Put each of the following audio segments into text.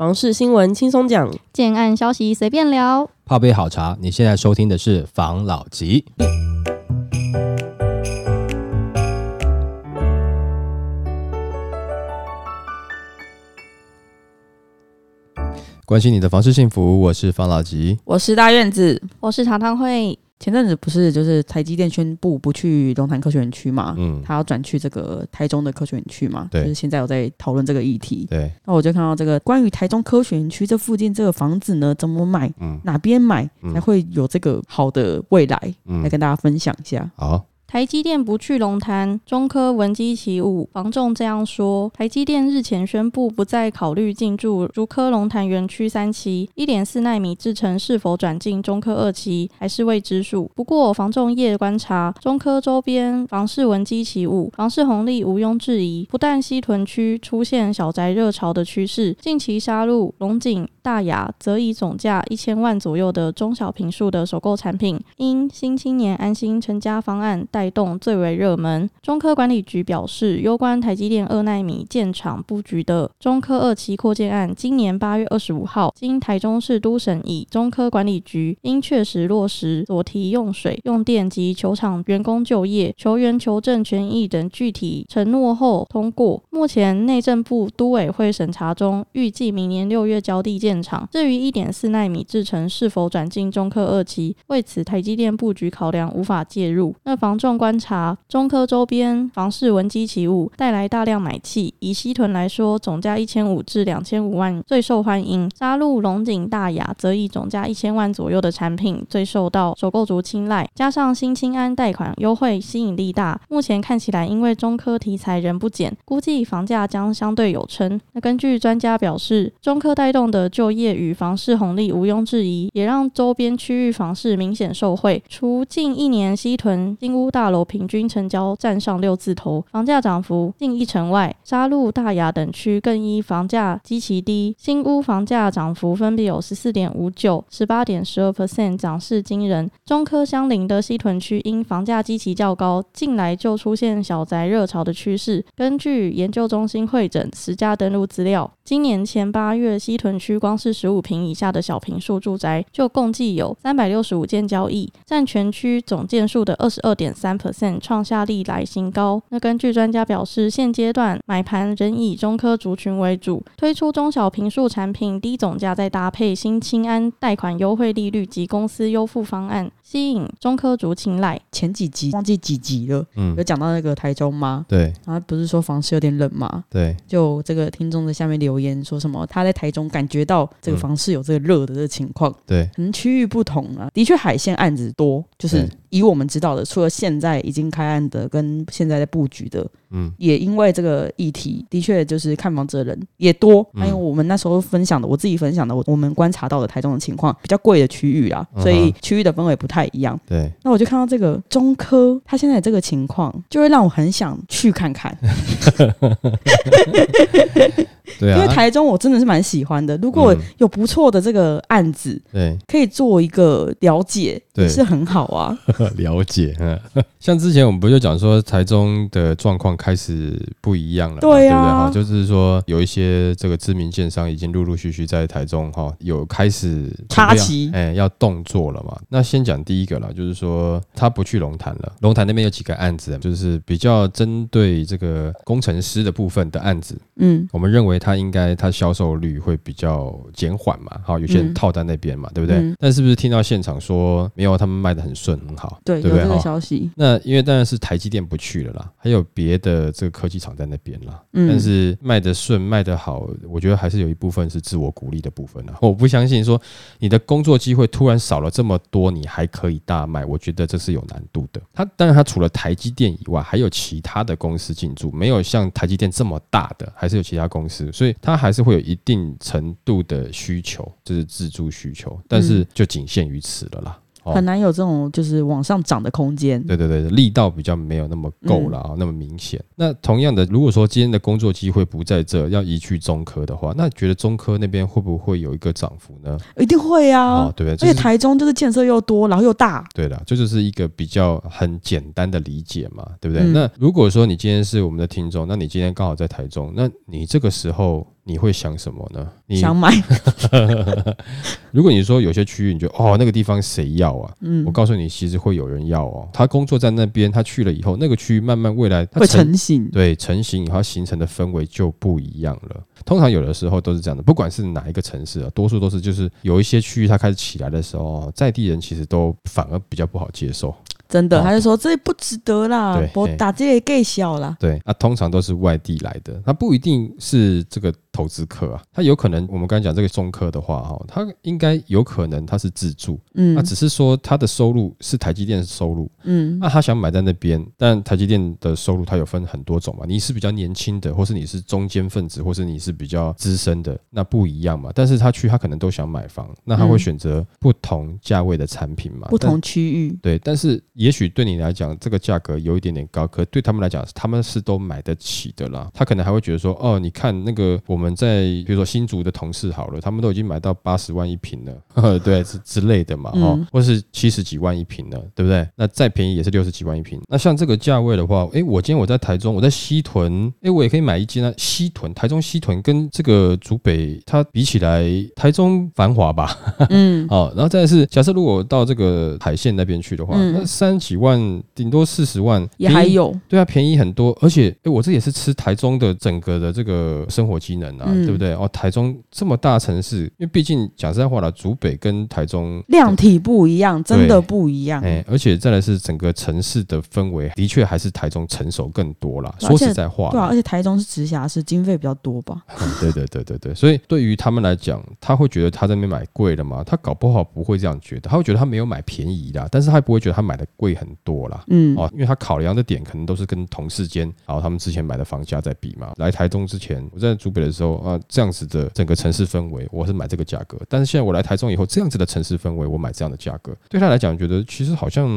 房事新闻轻松讲，建案消息随便聊。泡杯好茶，你现在收听的是房老吉。关心你的房事幸福，我是房老吉。我是大院子。我是茶汤会，前阵子不是就是台积电宣布不去龙潭科学园区嘛，嗯，他要转去这个台中的科学园区嘛，对。就是现在我在讨论这个议题。对，那我就看到这个关于台中科学园区这附近这个房子呢，怎么买，嗯。哪边买嗯。才会有这个好的未来，嗯。来，跟大家分享一下。好，台积电不去龙潭，中科闻鸡起舞。房仲这样说，台积电日前宣布不再考虑进驻竹科龙潭园区三期，一点四纳米制程是否转进中科二期还是未知数。不过，房仲业观察，中科周边房市闻鸡起舞，房市红利毋庸置疑。不但西屯区出现小宅热潮的趋势，近期杀入龙井、大雅，则以总价一千万左右的中小平数的首购产品，因新青年安心成家方案带带动最为热门。中科管理局表示，攸关台积电二纳米建厂布局的中科二期扩建案，今年八月二十五号经台中市都审议，中科管理局应确实落实所提用水、用电及球场员工就业、球员求证权益等具体承诺后通过。目前内政部都委会审查中，预计明年六月交地建厂。至于一点四纳米制程是否转进中科二期，为此台积电布局考量无法介入。那房仲观察，中科周边房市闻鸡起舞，带来大量买气。以西屯来说，总价一千五至两千五万最受欢迎；沙鹿龙井大雅，则以总价一千万左右的产品最受到首购族青睐。加上新青安贷款优惠吸引力大，目前看起来因为中科题材仍不减，估计房价将相对有撑。那根据专家表示，中科带动的就业与房市红利毋庸置疑，也让周边区域房市明显受惠。除近一年西屯金屋大大楼平均成交站上六字头，房价涨幅近一成外，沙鹿、大雅等区更依房价极其低，新屋房价涨幅分别有十四点五九、十八点十二 percent，涨势惊人。中科相邻的西屯区因房价基期较高，近来就出现小宅热潮的趋势。根据研究中心会诊实价登录资料，今年前八月西屯区光是十五平以下的小平数住宅就共计有三百六十五件交易，占全区总件数的二十二点三 percent，创下历来新高。那根据专家表示，现阶段买盘仍以中科族群为主，推出中小平数产品，低总价再搭配新青安贷款优惠利率及公司优付方案，吸引中科族青睐。前几集忘记几集了，嗯有，讲到那个台中吗？对然后不是说房市有点冷吗？对，就这个听众在下面留言说什么，他在台中感觉到这个嗯房市有这个热的这个情况，对，可能区域不同啊，的确海鲜案子多，就是对以我们知道的，除了现在已经开案的跟现在在布局的，嗯，也因为这个议题，的确就是看房子的人也多。嗯还有我们那时候分享的，我自己分享的，我我们观察到的台中的情况，比较贵的区域啊，嗯哼所以区域的氛围不太一样。对，那我就看到这个中科，它现在这个情况，就会让我很想去看看，对啊，因为台中我真的是蛮喜欢的。如果嗯有不错的这个案子，对可以做一个了解，对也是很好啊。了解，嗯，像之前我们不就讲说台中的状况开始不一样了，对啊对不对哈？就是说有一些这个知名建商已经陆陆续续在台中哈有开始插旗哎，要动作了嘛。那先讲第一个啦，就是说他不去龙潭了，龙潭那边有几个案子，就是比较针对这个工程师的部分的案子，嗯，我们认为它应该它销售率会比较减缓嘛，好，有些人嗯套在那边嘛，对不对？嗯但是不是听到现场说没有，他们卖的很顺，很好，对，对不对？有这个消息。那因为当然是台积电不去了啦，还有别的这个科技厂在那边啦。嗯但是卖的顺、卖的好，我觉得还是有一部分是自我鼓励的部分啊。我不相信说你的工作机会突然少了这么多，你还可以大卖，我觉得这是有难度的。它当然它除了台积电以外，还有其他的公司进驻，没有像台积电这么大的，还是有其他公司，所以它还是会有一定程度的需求，就是自助需求，但是就仅限于此了啦。哦很难有这种就是往上涨的空间。对对对，力道比较没有那么够了啊，那么明显。那同样的，如果说今天的工作机会不在这，要移去中科的话，那觉得中科那边会不会有一个涨幅呢？一定会啊哦，，对不对？而且台中就是建设又多，然后又大，对的，这就是一个比较很简单的理解嘛，对不对？嗯那如果说你今天是我们的听众，那你今天刚好在台中，那你这个时候你会想什么呢？你想买，如果你说有些区域，你觉得哦那个地方谁要啊？嗯我，告诉你，其实会有人要哦。他工作在那边，他去了以后，那个区域慢慢未来它会成型。对成型以后形成的氛围就不一样了。通常有的时候都是这样的，不管是哪一个城市啊，多数都是就是有一些区域它开始起来的时候，在地人其实都反而比较不好接受。真的，哦他就说这不值得啦对，我嘿打这个 gay 小啦。对，那、通常都是外地来的，他不一定是这个投资客啊，他有可能我们刚才讲这个中科的话哈，他应该有可能他是自住，嗯那只是说他的收入是台积电的收入，嗯那他想买在那边，但台积电的收入它有分很多种嘛，你是比较年轻的，或是你是中间分子，或是你是比较资深的，那不一样嘛。但是他去他可能都想买房，那他会嗯选择不同价位的产品嘛，不同区域，对，但是也许对你来讲，这个价格有一点点高，可对他们来讲，他们是都买得起的啦。他可能还会觉得说，哦，你看那个我们在比如说新竹的同事好了，他们都已经买到八十万一平了，呵 呵对，之之类的嘛，哦嗯，或是七十几万一平了，对不对？那再便宜也是六十几万一平。那像这个价位的话，诶，我今天我在台中，我在西屯，诶，我也可以买一间啊。西屯，台中西屯跟这个竹北，它比起来，台中繁华吧，嗯，哦，然后再来是，假设如果到这个海线那边去的话，嗯那三十几万，顶多四十万，也还有，对啊，便宜很多，而且诶，我这也是吃台中的整个的这个生活机能啊，嗯对不对？哦，台中这么大城市，因为毕竟讲实在话了，竹北跟台中量体不一样，真的不一样。哎，而且再来是整个城市的氛围，的确还是台中成熟更多啦。说实在话对啊，而且台中是直辖市，经费比较多吧？嗯对对对对对，所以对于他们来讲，他会觉得他在那边买贵了吗？他搞不好不会这样觉得，他会觉得他没有买便宜啦，但是他不会觉得他买的贵很多啦。嗯，哦，因为他考量的点可能都是跟同事间，然后他们之前买的房价在比嘛。来台中之前，我在竹北的时候啊，这样子的整个城市氛围，我是买这个价格。但是现在我来台中以后，这样子的城市氛围，我买这样的价格，对他来讲，觉得其实好像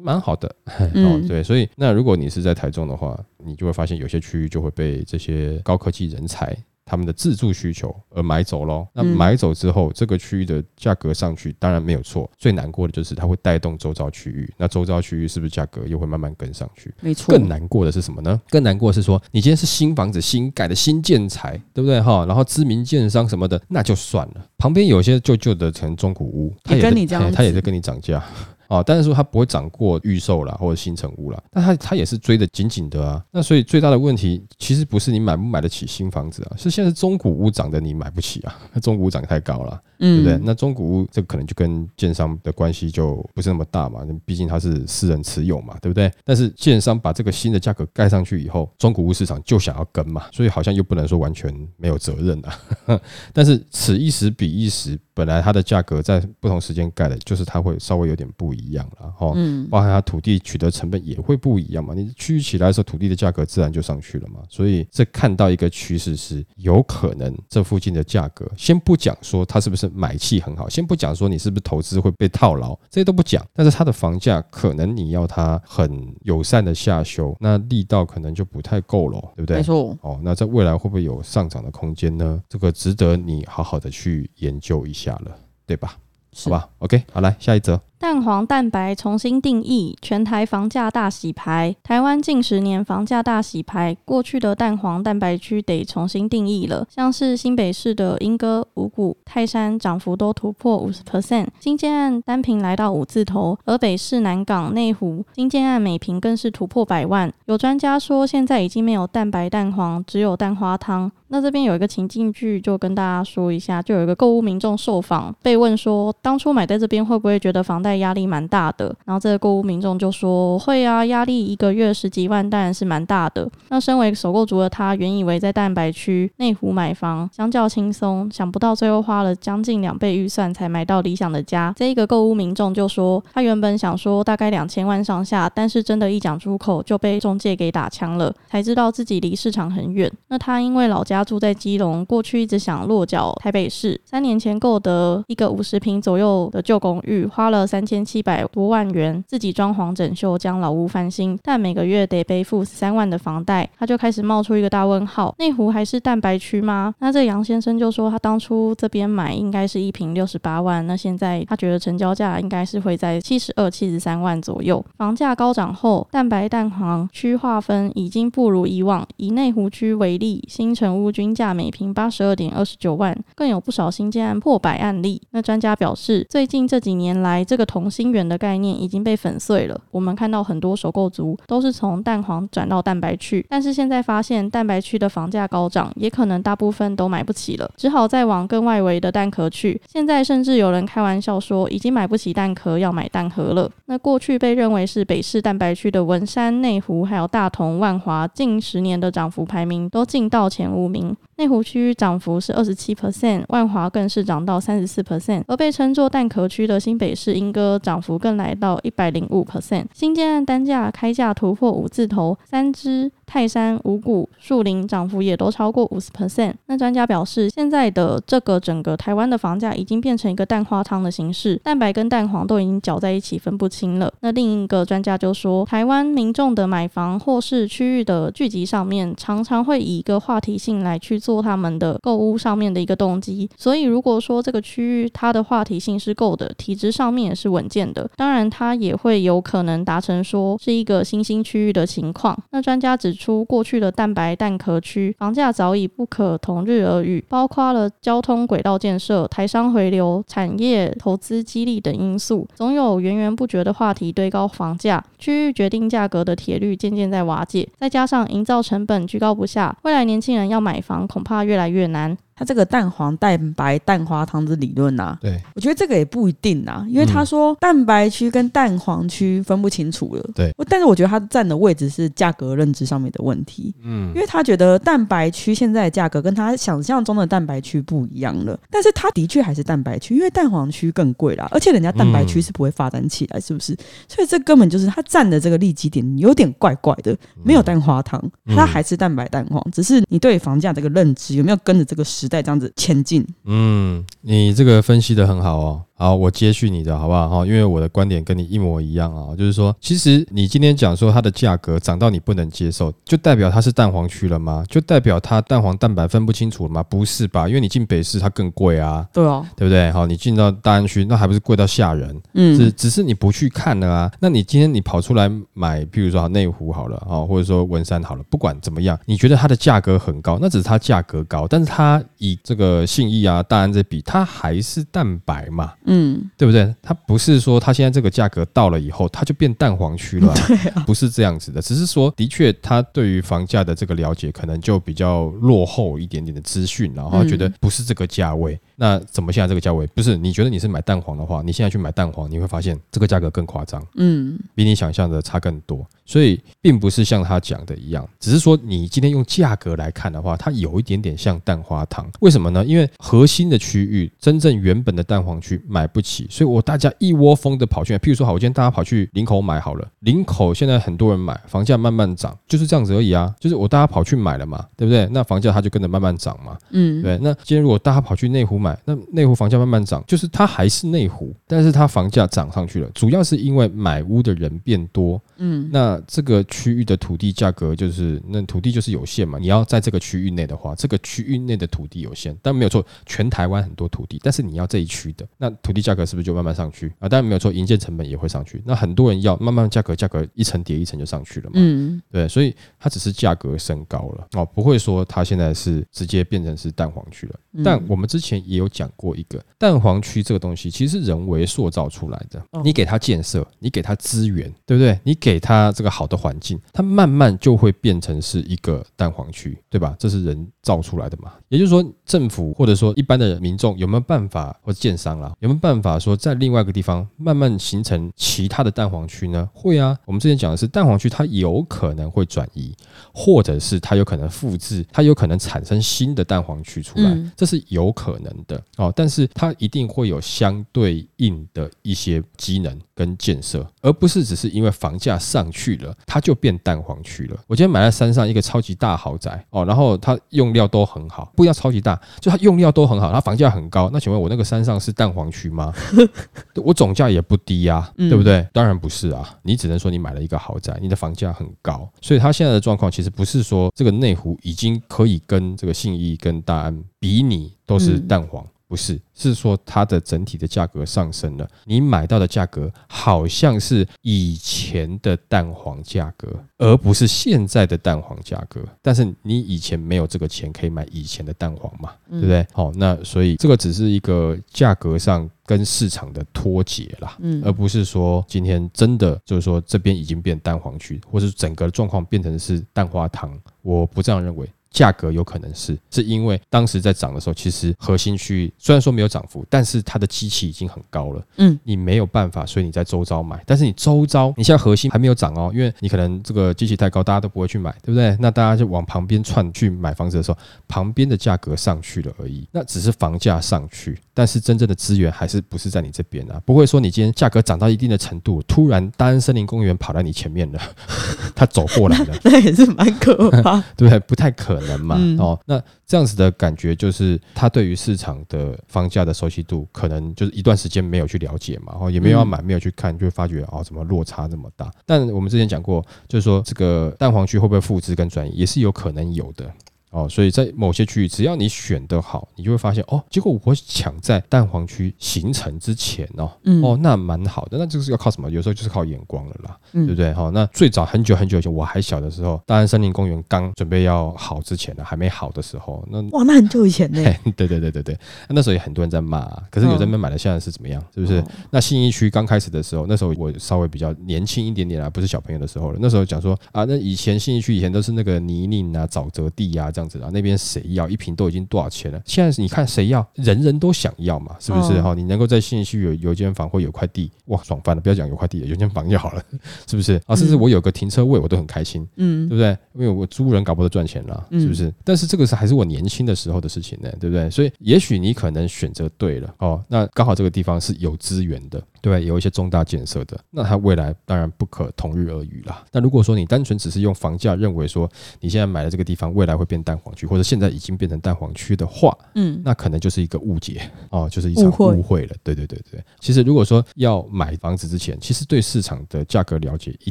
蛮好的。哦，嗯对，所以那如果你是在台中的话，你就会发现有些区域就会被这些高科技人才。他们的自住需求而买走喽，那嗯买走之后，这个区域的价格上去，当然没有错。最难过的就是它会带动周遭区域，那周遭区域是不是价格又会慢慢跟上去？没错。更难过的是什么呢？更难过的是说，你今天是新房子新盖的新建材，对不对哈？然后知名建商什么的，那就算了。旁边有些旧旧的成中古屋，它也跟你这样子嘿它也在跟你涨价。哦，但是说它不会涨过预售啦，或者新城屋啦，但它它也是追得紧紧的啊。那所以最大的问题其实不是你买不买得起新房子啊，是现在中古屋涨的你买不起啊，那中古屋涨太高了。对不对？嗯，那中古屋这个可能就跟建商的关系就不是那么大嘛，毕竟它是私人持有嘛，对不对？但是建商把这个新的价格盖上去以后，中古屋市场就想要跟嘛，所以好像又不能说完全没有责任啊。但是此一时彼一时，本来它的价格在不同时间盖的，就是它会稍微有点不一样了哈。嗯，包含它土地取得成本也会不一样嘛，你区域起来的时候，土地的价格自然就上去了嘛。所以这看到一个趋势是，有可能这附近的价格，先不讲说它是不是买气很好，先不讲说你是不是投资会被套牢，这些都不讲，但是它的房价可能你要它很友善的下修，那力道可能就不太够了，对不对没？错。哦，那在未来会不会有上涨的空间呢？这个值得你好好的去研究一下了，对吧？是好吧，OK，好来下一则。蛋黄蛋白重新定义，全台房价大洗牌。台湾近十年房价大洗牌，过去的蛋黄蛋白区得重新定义了。像是新北市的莺歌、五股、泰山涨幅都突破五十 percent，新建案单平来到五字头，而北市南港、内湖新建案每平更是突破百万。有专家说，现在已经没有蛋白蛋黄，只有蛋花汤。那这边有一个情境剧，就跟大家说一下，就有一个购物民众受访，被问说，当初买在这边会不会觉得房贷压力蛮大的？然后这个购物民众就说，会啊，压力一个月十几万，当然是蛮大的。那身为首购族的他，原以为在蛋白区内湖买房相较轻松，想不到最后花了将近两倍预算才买到理想的家。这一个购物民众就说，他原本想说大概两千万上下，但是真的一讲出口就被中介给打枪了，才知道自己离市场很远。那他因为老家住在基隆，过去一直想落脚台北市，三年前购得一个五十平左右的旧公寓，花了三三千七百多万元，自己装潢整修，将老屋翻新，但每个月得背负十三万的房贷，他就开始冒出一个大问号：内湖还是蛋白区吗？那这杨先生就说，他当初这边买应该是一平六十八万，那现在他觉得成交价应该是会在七十二、七十三万左右。房价高涨后，蛋白蛋黄区划分已经不如以往。以内湖区为例，新城屋均价每平八十二点二十九万，更有不少新建案破百案例。那专家表示，最近这几年来，这个同心圆的概念已经被粉碎了。我们看到很多首购族都是从蛋黄转到蛋白区，但是现在发现蛋白区的房价高涨，也可能大部分都买不起了，只好再往更外围的蛋壳去。现在甚至有人开玩笑说，已经买不起蛋壳，要买蛋壳了。那过去被认为是北市蛋白区的文山、内湖，还有大同、万华，近十年的涨幅排名都进到前五名。内湖区涨幅是二十七 percent，万华更是涨到三十四 percent，而被称作蛋壳区的新北市莺歌涨幅更来到一百零五 percent。新建案单价开价突破五字头，三支。泰山、五谷、树林涨幅也都超过五十 percent。那专家表示，现在的这个整个台湾的房价已经变成一个蛋花汤的形式，蛋白跟蛋黄都已经搅在一起，分不清了。那另一个专家就说，台湾民众的买房或是区域的聚集上面，常常会以一个话题性来去做他们的购物上面的一个动机。所以，如果说这个区域它的话题性是够的，体质上面也是稳健的，当然它也会有可能达成说是一个新兴区域的情况。那专家指出。出过去的蛋白蛋壳区房价早已不可同日而语，包括了交通轨道建设、台商回流、产业投资激励等因素，总有源源不绝的话题堆高房价。区域决定价格的铁律渐渐在瓦解，再加上营造成本居高不下，未来年轻人要买房恐怕越来越难。他这个蛋黄蛋白蛋花汤之理论呐，对我觉得这个也不一定啊，因为他说蛋白区跟蛋黄区分不清楚了。对，但是我觉得他站的位置是价格认知上面的问题。嗯，因为他觉得蛋白区现在的价格跟他想象中的蛋白区不一样了，但是他的确还是蛋白区，因为蛋黄区更贵啦，而且人家蛋白区是不会发展起来，是不是？所以这根本就是他站的这个利基点有点怪怪的，没有蛋花汤，他还是蛋白蛋黄，只是你对房价这个认知有没有跟着这个时代这样子前进？嗯，你这个分析的很好哦。好，我接续你的好不好？哈，因为我的观点跟你一模一样啊，就是说，其实你今天讲说它的价格涨到你不能接受，就代表它是蛋黄区了吗？就代表它蛋黄蛋白分不清楚了吗？不是吧？因为你进北市它更贵啊，对啊，对不对？好，你进到大安区那还不是贵到吓人？嗯，只只是你不去看了啊。那你今天你跑出来买，譬如说内湖好了啊，或者说文山好了，不管怎么样，你觉得它的价格很高，那只是它价格高，但是它以这个信义啊、大安这比，它还是蛋白嘛。嗯，对不对？它不是说它现在这个价格到了以后，它就变蛋黄区了，不是这样子的。只是说，的确，他对于房价的这个了解可能就比较落后一点点的资讯，然后觉得不是这个价位。那怎么现在这个价位？不是你觉得你是买蛋黄的话，你现在去买蛋黄，你会发现这个价格更夸张，嗯，比你想象的差更多。所以并不是像他讲的一样，只是说你今天用价格来看的话，它有一点点像蛋花糖。为什么呢？因为核心的区域，真正原本的蛋黄区买不起，所以我大家一窝蜂的跑去。譬如说，好，我今天大家跑去林口买好了，林口现在很多人买，房价慢慢涨，就是这样子而已啊。就是我大家跑去买了嘛，对不对？那房价它就跟着慢慢涨嘛。嗯，对。那今天如果大家跑去内湖买，那内湖房价慢慢涨，就是它还是内湖，但是它房价涨上去了，主要是因为买屋的人变多。嗯，那这个区域的土地价格就是那土地就是有限嘛，你要在这个区域内的话，这个区域内的土地有限，但没有错，全台湾很多土地，但是你要这一区的，那土地价格是不是就慢慢上去啊？当然没有错，营建成本也会上去，那很多人要慢慢价格价格一层叠一层就上去了嘛。嗯，对，所以它只是价格升高了哦，不会说它现在是直接变成是蛋黄区了。但我们之前也有讲过一个蛋黄区这个东西，其实是人为塑造出来的。你给它建设，你给它资源，对不对？你给它这个好的环境，它慢慢就会变成是一个蛋黄区，对吧？这是人造出来的嘛？也就是说，政府或者说一般的民众有没有办法，或者建商啦，有没有办法说在另外一个地方慢慢形成其他的蛋黄区呢？会啊。我们之前讲的是蛋黄区，它有可能会转移，或者是它有可能复制，它有可能产生新的蛋黄区出来。这是有可能的哦，但是它一定会有相对应的一些机能跟建设，而不是只是因为房价上去了，它就变蛋黄区了。我今天买在山上一个超级大豪宅哦，然后它用料都很好，不要超级大，就它用料都很好，它房价很很高，那请问我那个山上是蛋黄区吗？我总价也不低啊，嗯对不对？当然不是啊，你只能说你买了一个豪宅，你的房价很高，所以它现在的状况其实不是说这个内湖已经可以跟这个信义跟大安比拟都是嗯蛋黄。不是，是说它的整体的价格上升了，你买到的价格好像是以前的蛋黄价格，而不是现在的蛋黄价格。但是你以前没有这个钱可以买以前的蛋黄嘛，对不对？好，那所以这个只是一个价格上跟市场的脱节啦。嗯而不是说今天真的就是说这边已经变蛋黄区，或是整个状况变成是蛋花汤，我不这样认为。价格有可能是，是因为当时在涨的时候，其实核心区域虽然说没有涨幅，但是它的机器已经很高了。嗯，你没有办法，所以你在周遭买，但是你周遭你现在核心还没有涨哦，因为你可能这个机器太高，大家都不会去买，对不对？那大家就往旁边窜去买房子的时候，旁边的价格上去了而已，那只是房价上去，但是真正的资源还是不是在你这边啊？不会说你今天价格涨到一定的程度，突然大安森林公园跑到你前面了，他走过来了。那也是蛮可怕。对 不对？不太可能嘛。嗯哦，那这样子的感觉就是，他对于市场的房价的熟悉度，可能就是一段时间没有去了解嘛，哦，也没有要买，没有去看，就会发觉哦，怎么落差这么大？但我们之前讲过，就是说这个蛋黄区会不会复制跟转移，也是有可能有的。哦，所以在某些区域，只要你选得好，你就会发现哦，结果我抢在蛋黄区形成之前哦，嗯哦，那蛮好的。那这个是要靠什么？有时候就是靠眼光了啦。嗯对不对？好，那最早很久很久以前，我还小的时候，大安森林公园刚准备要好之前呢，还没好的时候，那。哇，那很久以前呢。嘿对对对对对，那时候也很多人在骂、啊，可是有在那边买的现在是怎么样？是不是？哦那信义区刚开始的时候，那时候我稍微比较年轻一点点啊，不是小朋友的时候了。那时候讲说啊，那以前信义区以前都是那个泥泞啊、沼泽地啊这样子啊，那边谁要一瓶都已经多少钱了？现在你看谁要，人人都想要嘛，是不是？哦哈、你能够在信义区有有一间房或有块地，哇，爽翻了！不要讲有块地了，有间房就好了，是不是？啊，甚至我有个停车位，我都很开心。嗯对不对？因为我租人搞不得赚钱啦，嗯是不是？但是这个是还是我年轻的时候的事情呢，对不对？所以也许你可能选择对了哦，那刚好这个地方是有资源的，对？有一些重大建设的，那它未来当然不可同日而语啦。那如果说你单纯只是用房价认为说你现在买的这个地方未来会变蛋黄区，或者现在已经变成蛋黄区的话，嗯那可能就是一个误解哦，就是一场误会了。对对对对，其实如果说要买房子之前，其实对市场的价格了解一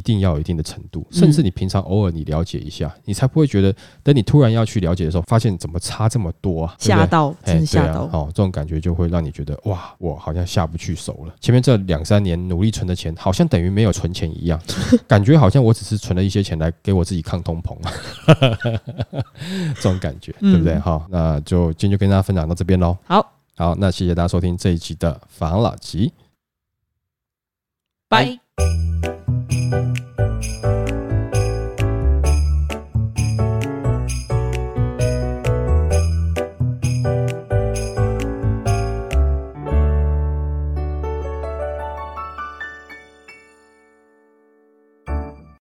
定要有一定的程度，甚至你平常偶尔你了解一下，你才不会觉得等你突然要去了解的时候，发现怎么差这么多啊，对啊，真的吓到。哦，这种感觉就会让你觉得哇，我好像下不去手了。前面这两三年努力存的钱，好像等于没有存钱一样，感觉好像我只是存了一些钱来给我自己抗通膨，这种感觉，对不对？嗯好，那就今天就跟大家分享到这边喽。好，好，那谢谢大家收听这一集的防老吉。拜。